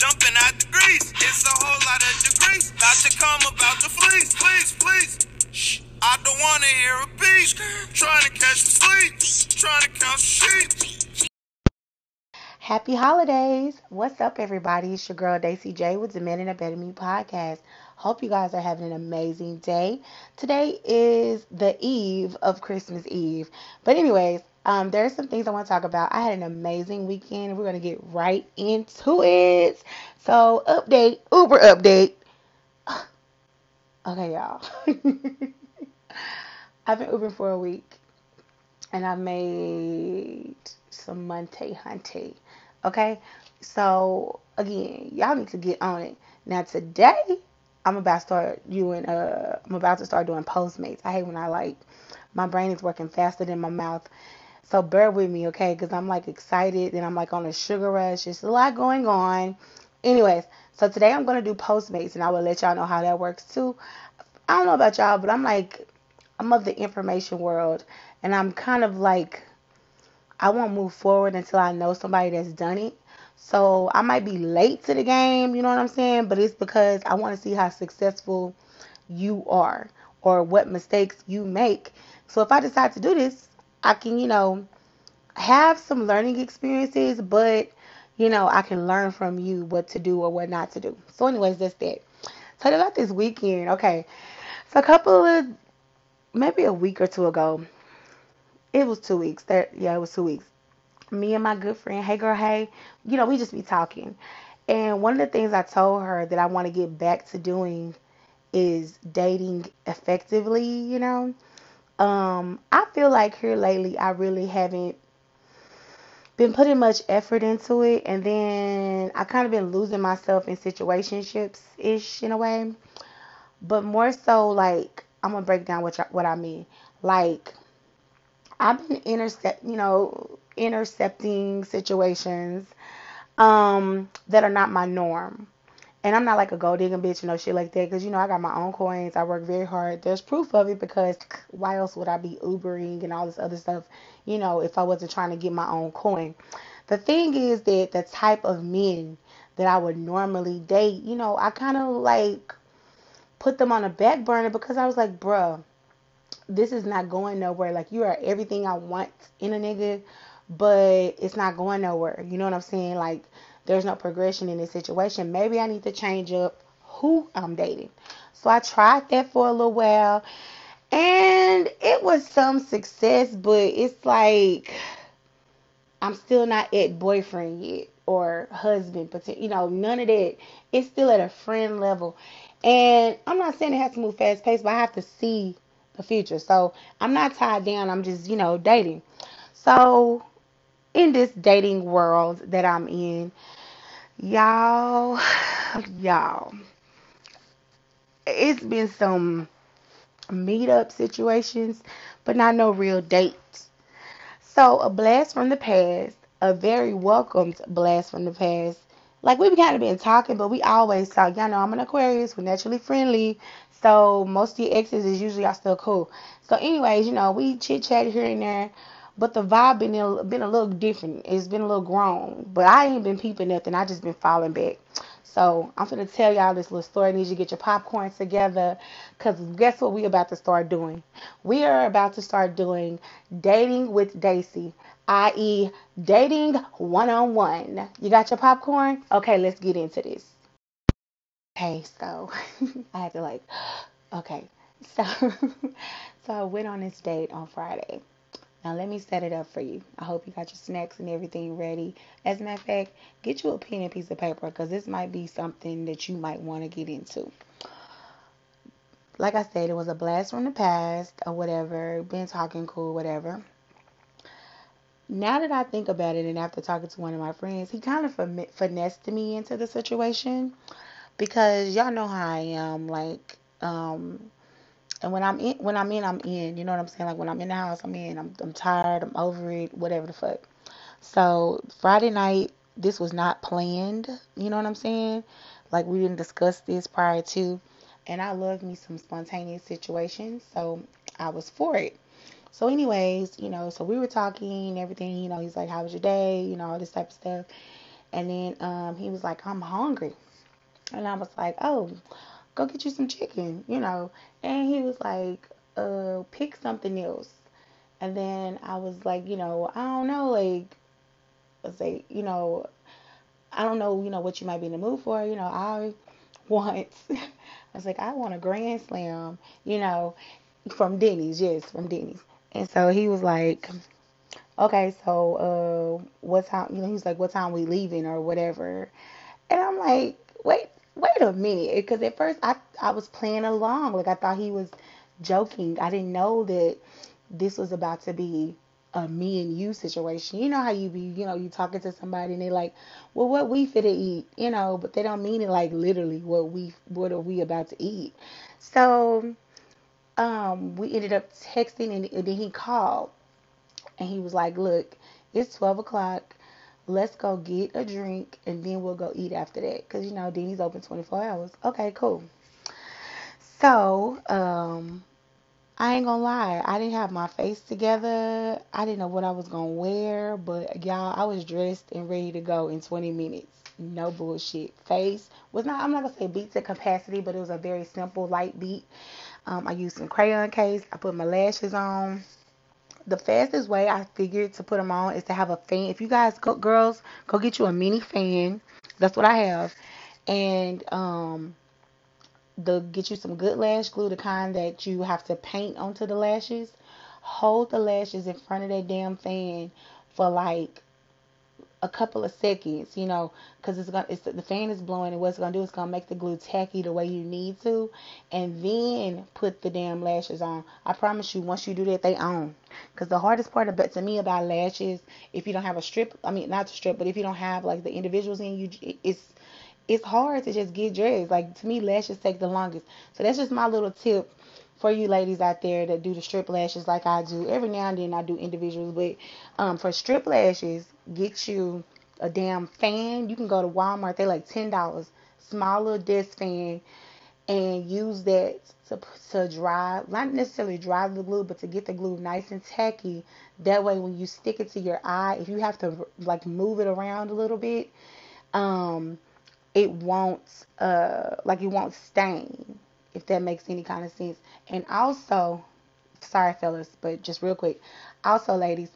jumping out the grease. It's a whole lot of degrees. Not to come about the fleece. Please, please. Shh. I don't wanna hear a. Trying to catch the sleep. Trying to count sheep. Happy holidays! What's up, everybody? It's your girl Daisy J with Demanding a Better Me podcast. Hope you guys are having an amazing day. Today is the eve of Christmas Eve. But, anyways, um, there are some things I want to talk about. I had an amazing weekend. We're going to get right into it. So, update, Uber update. Okay, y'all. I've been Ubering for a week and I made some Monte Hunte. Okay, so again, y'all need to get on it. Now today, I'm about to start doing. Uh, I'm about to start doing Postmates. I hate when I like my brain is working faster than my mouth. So bear with me, okay? Because I'm like excited and I'm like on a sugar rush. There's a lot going on. Anyways, so today I'm gonna do Postmates and I will let y'all know how that works too. I don't know about y'all, but I'm like I'm of the information world and I'm kind of like I won't move forward until I know somebody that's done it. So I might be late to the game, you know what I'm saying? But it's because I want to see how successful you are or what mistakes you make. So if I decide to do this, I can, you know, have some learning experiences, but you know, I can learn from you what to do or what not to do. So anyways, that's that. So about this weekend, okay. So a couple of maybe a week or two ago, it was two weeks. That yeah, it was two weeks. Me and my good friend, hey girl, hey, you know, we just be talking. And one of the things I told her that I want to get back to doing is dating effectively, you know. Um, I feel like here lately I really haven't been putting much effort into it and then I kind of been losing myself in situationships ish in a way. But more so like I'm gonna break down what what I mean. Like I've been intercept, you know, intercepting situations um, that are not my norm. And I'm not like a gold digging bitch, you know, shit like that. Because, you know, I got my own coins. I work very hard. There's proof of it because why else would I be Ubering and all this other stuff, you know, if I wasn't trying to get my own coin? The thing is that the type of men that I would normally date, you know, I kind of like put them on a back burner because I was like, bruh, this is not going nowhere. Like you are everything I want in a nigga, but it's not going nowhere. You know what I'm saying? Like there's no progression in this situation. Maybe I need to change up who I'm dating. So I tried that for a little while and it was some success, but it's like I'm still not at boyfriend yet or husband, but you know, none of that. It's still at a friend level. And I'm not saying it has to move fast paced, but I have to see the future. So I'm not tied down. I'm just, you know, dating. So in this dating world that I'm in, y'all, y'all, it's been some meetup situations, but not no real dates. So a blast from the past, a very welcomed blast from the past. Like we've kind of been talking, but we always talk. Y'all know I'm an Aquarius. We're naturally friendly. So most of your exes is usually are still cool. So anyways, you know, we chit chat here and there, but the vibe been a, been a little different. It's been a little grown, but I ain't been peeping nothing. I just been falling back. So I'm gonna tell y'all this little story. I need you to get your popcorn together, cause guess what we about to start doing? We are about to start doing dating with Daisy, i.e., dating one on one. You got your popcorn? Okay, let's get into this. Okay, so I had to like, okay, so so I went on this date on Friday. Now let me set it up for you. I hope you got your snacks and everything ready. As a matter of fact, get you a pen and piece of paper because this might be something that you might want to get into. Like I said, it was a blast from the past or whatever. Been talking cool, whatever. Now that I think about it, and after talking to one of my friends, he kind of finessed me into the situation because y'all know how I am. Like, um, and when I'm in, when I'm in, I'm in. You know what I'm saying? Like when I'm in the house, I'm in. I'm, I'm tired. I'm over it. Whatever the fuck. So Friday night, this was not planned. You know what I'm saying? Like we didn't discuss this prior to. And I love me some spontaneous situations, so I was for it. So, anyways, you know, so we were talking, everything. You know, he's like, "How was your day?" You know, all this type of stuff. And then um, he was like, I'm hungry. And I was like, oh, go get you some chicken, you know. And he was like, uh, pick something else. And then I was like, you know, I don't know, like, let's say, you know, I don't know, you know, what you might be in the mood for. You know, I want, I was like, I want a grand slam, you know, from Denny's, yes, from Denny's. And so he was like, okay, so uh, what time, you know, he's like, what time we leaving or whatever. And I'm like, wait, wait a minute. Because at first I, I was playing along. Like I thought he was joking. I didn't know that this was about to be a me and you situation. You know how you be, you know, you talking to somebody and they like, well, what we fit to eat, you know, but they don't mean it like literally what we, what are we about to eat. So, um, we ended up texting and, and then he called and he was like, look, it's 12 o'clock. Let's go get a drink and then we'll go eat after that. Cause you know, Denny's open 24 hours. Okay, cool. So, um, I ain't gonna lie, I didn't have my face together. I didn't know what I was gonna wear, but y'all, I was dressed and ready to go in 20 minutes. No bullshit. Face was not, I'm not gonna say beat to capacity, but it was a very simple, light beat. Um, I used some crayon case. I put my lashes on. The fastest way I figured to put them on is to have a fan. If you guys, go, girls, go get you a mini fan. That's what I have. And, um, the get you some good lash glue, the kind that you have to paint onto the lashes. Hold the lashes in front of that damn fan for like a couple of seconds, you know, because it's gonna, it's the fan is blowing, and what's gonna do is gonna make the glue tacky the way you need to, and then put the damn lashes on. I promise you, once you do that, they on. Because the hardest part about to me about lashes, if you don't have a strip, I mean not the strip, but if you don't have like the individuals in you, it's it's hard to just get dressed. Like to me, lashes take the longest. So that's just my little tip for you ladies out there that do the strip lashes like I do. Every now and then I do individuals, but um, for strip lashes, get you a damn fan. You can go to Walmart. They like ten dollars. Small little desk fan, and use that to to dry, not necessarily dry the glue, but to get the glue nice and tacky. That way, when you stick it to your eye, if you have to like move it around a little bit, um, it won't uh like it won't stain if that makes any kind of sense. And also sorry fellas but just real quick. Also ladies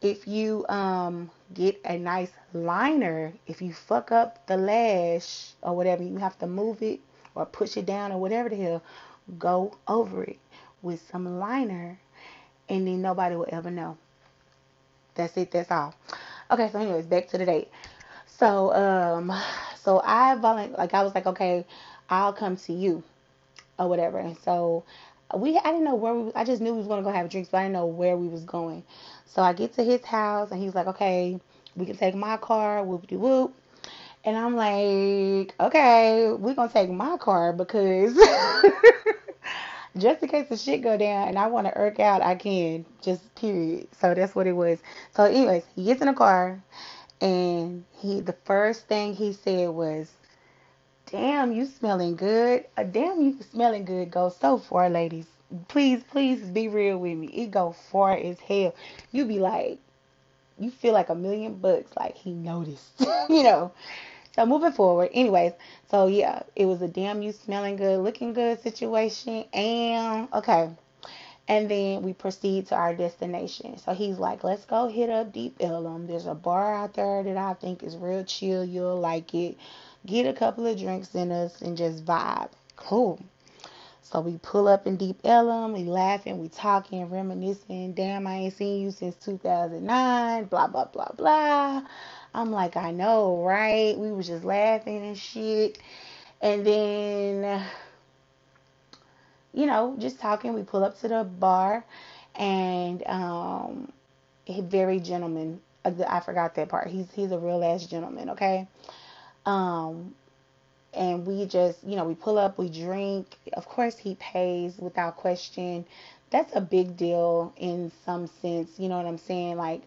if you um get a nice liner if you fuck up the lash or whatever you have to move it or push it down or whatever the hell go over it with some liner and then nobody will ever know. That's it that's all. Okay so anyways back to the date. So um so I volunteered, like I was like, okay, I'll come to you or whatever. And so uh, we, I didn't know where we, I just knew we was gonna go have drinks, but I didn't know where we was going. So I get to his house and he's like, okay, we can take my car, whoop de whoop. And I'm like, okay, we're gonna take my car because just in case the shit go down and I want to irk out, I can. Just period. So that's what it was. So, anyways, he gets in the car and he the first thing he said was, "Damn, you smelling good. A damn, you smelling good goes so far, ladies. Please, please be real with me. It go far as hell. You be like, you feel like a million bucks. Like he noticed, you know." So moving forward, anyways, so yeah, it was a damn you smelling good, looking good situation. And okay, and then we proceed to our destination. So he's like, let's go hit up Deep Ellum. There's a bar out there that I think is real chill. You'll like it. Get a couple of drinks in us and just vibe. Cool. So we pull up in Deep Ellum, we laughing, we talking, reminiscing. Damn, I ain't seen you since 2009. Blah blah blah blah. I'm like, I know, right? We was just laughing and shit. And then you know, just talking. We pull up to the bar, and um, very gentleman. Uh, I forgot that part. He's he's a real ass gentleman. Okay. Um, and we just, you know, we pull up, we drink. Of course, he pays without question. That's a big deal in some sense. You know what I'm saying? Like,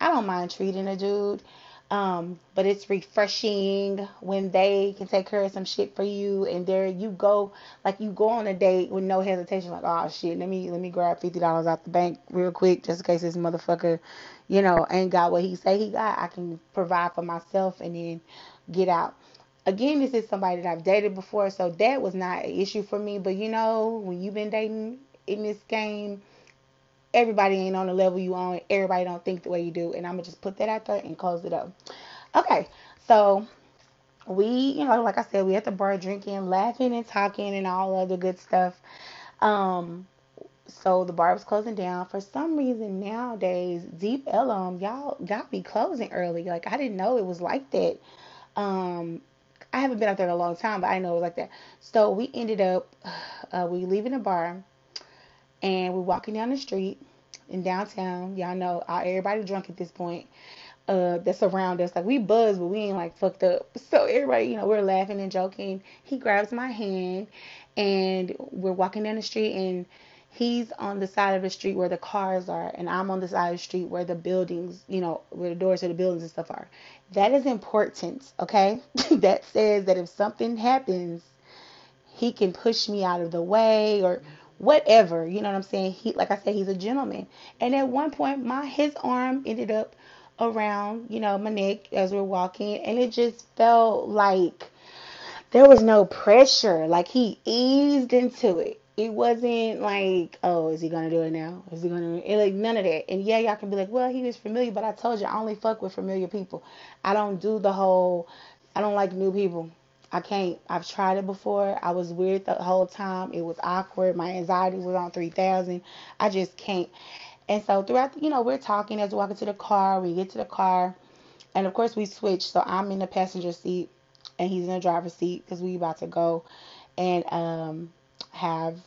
I don't mind treating a dude. Um, but it's refreshing when they can take care of some shit for you and there you go like you go on a date with no hesitation like oh shit let me let me grab fifty dollars out the bank real quick just in case this motherfucker you know ain't got what he say he got I can provide for myself and then get out again this is somebody that I've dated before so that was not an issue for me but you know when you've been dating in this game everybody ain't on the level you on. Everybody don't think the way you do. And I'm gonna just put that out there and close it up. Okay, so we, you know, like I said, we at the bar drinking, laughing and talking and all other good stuff. Um, so the bar was closing down. For some reason nowadays, Deep Ellum, y'all got me closing early. Like I didn't know it was like that. Um, I haven't been out there in a long time, but I know it was like that. So we ended up, uh, we leaving the bar and we're walking down the street in downtown. Y'all know uh, everybody drunk at this point. Uh, that's around us. Like we buzz, but we ain't like fucked up. So everybody, you know, we're laughing and joking. He grabs my hand, and we're walking down the street, and he's on the side of the street where the cars are, and I'm on the side of the street where the buildings, you know, where the doors to the buildings and stuff are. That is important, okay? that says that if something happens, he can push me out of the way or whatever. You know what I'm saying? He, like I said, he's a gentleman. And at one point, my his arm ended up around, you know, my neck as we're walking, and it just felt like there was no pressure. Like he eased into it. It wasn't like, oh, is he gonna do it now? Is he gonna it? Like none of that. And yeah, y'all can be like, well, he was familiar, but I told you I only fuck with familiar people. I don't do the whole. I don't like new people. I can't. I've tried it before. I was weird the whole time. It was awkward. My anxiety was on 3000. I just can't. And so throughout, you know, we're talking as we walk into the car. We get to the car, and of course we switch. So I'm in the passenger seat, and he's in the driver's seat because we about to go and um, have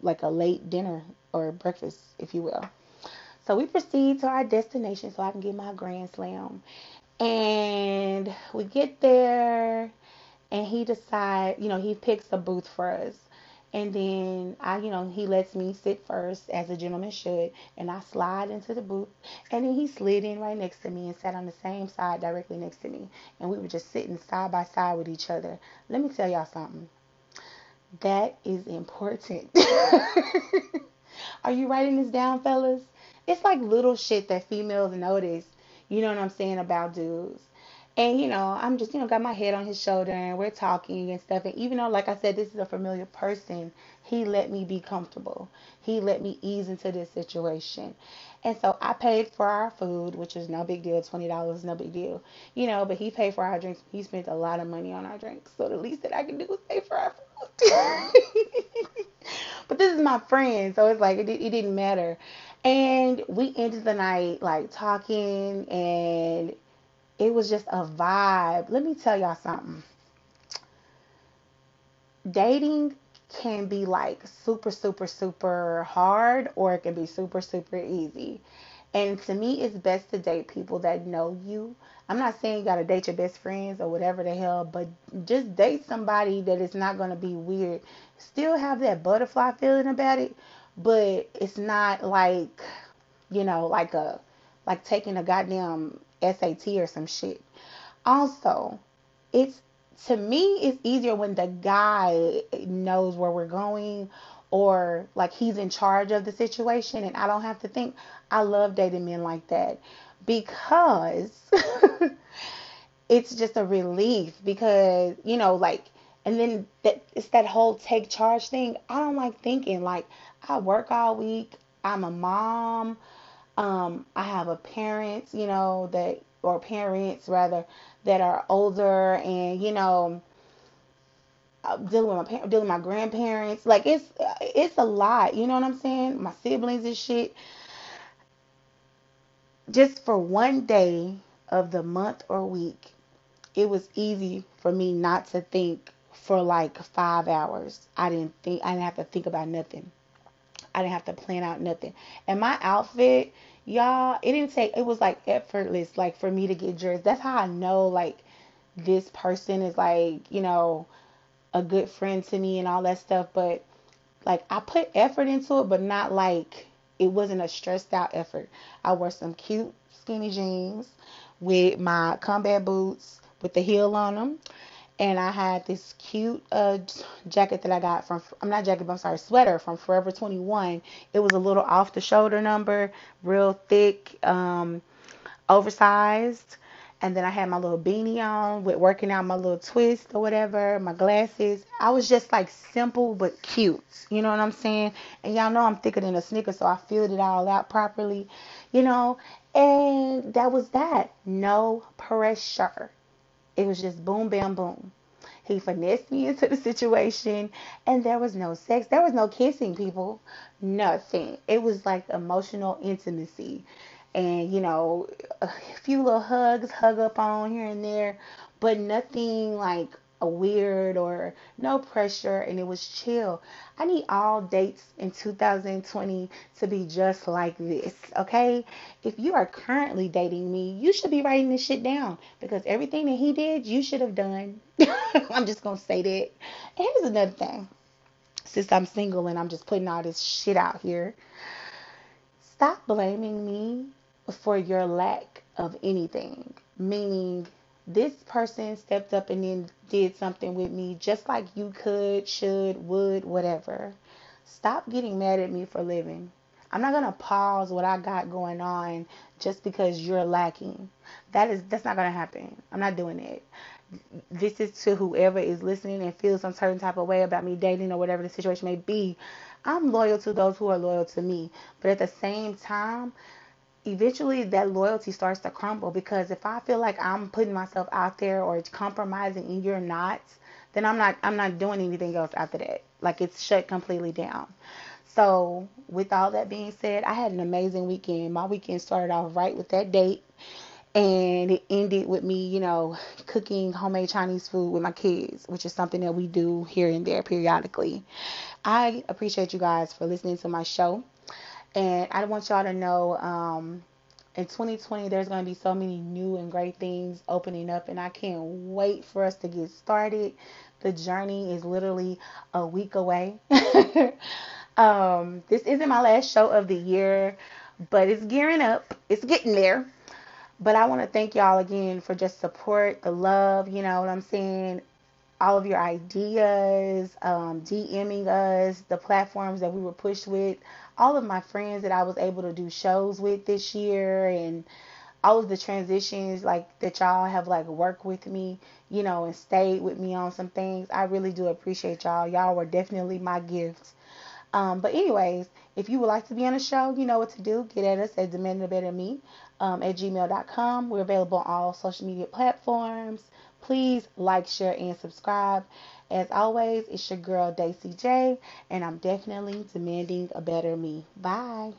like a late dinner or breakfast, if you will. So we proceed to our destination so I can get my grand slam. And we get there and he decides, you know, he picks a booth for us. And then I, you know, he lets me sit first as a gentleman should, and I slide into the booth. And then he slid in right next to me and sat on the same side directly next to me. And we were just sitting side by side with each other. Let me tell y'all something. That is important. Are you writing this down, fellas? It's like little shit that females notice, you know what I'm saying, about dudes. And you know, I'm just, you know, got my head on his shoulder and we're talking and stuff. And even though, like I said, this is a familiar person, he let me be comfortable. He let me ease into this situation. And so I paid for our food, which is no big deal. $20, no big deal. You know, but he paid for our drinks. He spent a lot of money on our drinks. So the least that I can do is pay for our food. but this is my friend. So it's like, it, it didn't matter. And we ended the night like talking and it was just a vibe. Let me tell y'all something. Dating can be like super, super, super hard, or it can be super, super easy. And to me, it's best to date people that know you. I'm not saying you got to date your best friends or whatever the hell, but just date somebody that is not to be weird. Still have that butterfly feeling about it, but it's not like, you know, like a, like taking a goddamn SAT or some shit. Also, it's to me it's easier when the guy knows where we're going or like he's in charge of the situation and I don't have to think. I love dating men like that because it's just a relief because you know like and then that it's that whole take charge thing. I don't like thinking like I work all week. I'm a mom. Um, I have a parent, you know, that or parents rather that are older and you know uh, dealing with my dealing with my grandparents. Like it's it's a lot. You know what I'm saying? My siblings and shit. Just for one day of the month or week, it was easy for me not to think for like five hours. I didn't think I didn't have to think about nothing. I didn't have to plan out nothing. And my outfit, y'all, it didn't take, it was like effortless, like for me to get dressed. That's how I know, like, this person is like, you know, a good friend to me and all that stuff. But, like, I put effort into it, but not like it wasn't a stressed out effort. I wore some cute skinny jeans with my combat boots with the heel on them. And I had this cute uh, jacket that I got from, I'm not jacket, but I'm sorry, sweater from Forever 21. It was a little off the shoulder number, real thick, um, oversized. And then I had my little beanie on with working out my little twist or whatever, my glasses. I was just like simple but cute. You know what I'm saying? And y'all know I'm thicker than a snicker, so I filled it all out properly, you know. And that was that. No pressure. It was just boom, bam, boom. He finessed me into the situation, and there was no sex. There was no kissing, people. Nothing. It was like emotional intimacy and you know a few little hugs hug up on here and there but nothing like a weird or no pressure and it was chill. I need all dates in 2020 to be just like this okay? If you are currently dating me you should be writing this shit down because everything that he did you should have done. I'm just gonna say that. And here's another thing. Since i'm single and i'm just putting all this shit out here stop blaming me for your lack of anything. Meaning, this person stepped up and then did something with me just like you could, should, would, whatever. Stop getting mad at me for living. I'm not gonna pause what I got going on just because you're lacking. That is that's not gonna happen. I'm not doing it. This is to whoever is listening and feels some certain type of way about me dating or whatever the situation may be. I'm loyal to those who are loyal to me. But at the same time, eventually that loyalty starts to crumble because if I feel like I'm putting myself out there or it's compromising and you're not, then I'm not I'm not doing anything else after that. Like it's shut completely down. So, with all that being said, I had an amazing weekend. My weekend started off right with that date and it ended with me, you know, cooking homemade Chinese food with my kids, which is something that we do here and there periodically. I appreciate you guys for listening to my show. And I want y'all to know um, in 2020, there's going to be so many new and great things opening up, and I can't wait for us to get started. The journey is literally a week away. um, this isn't my last show of the year, but it's gearing up, it's getting there. But I want to thank y'all again for just support, the love, you know what I'm saying? All of your ideas, um, DMing us, the platforms that we were pushed with, all of my friends that I was able to do shows with this year, and all of the transitions like that y'all have like worked with me, you know, and stayed with me on some things. I really do appreciate y'all. Y'all were definitely my gifts. Um, but anyways, if you would like to be on the show, you know what to do. Get at us at demanding a better me um, at gmail.com. We're available on all social media platforms. Please like, share, and subscribe. As always, it's your girl Daisy J, and I'm definitely demanding a better me. Bye.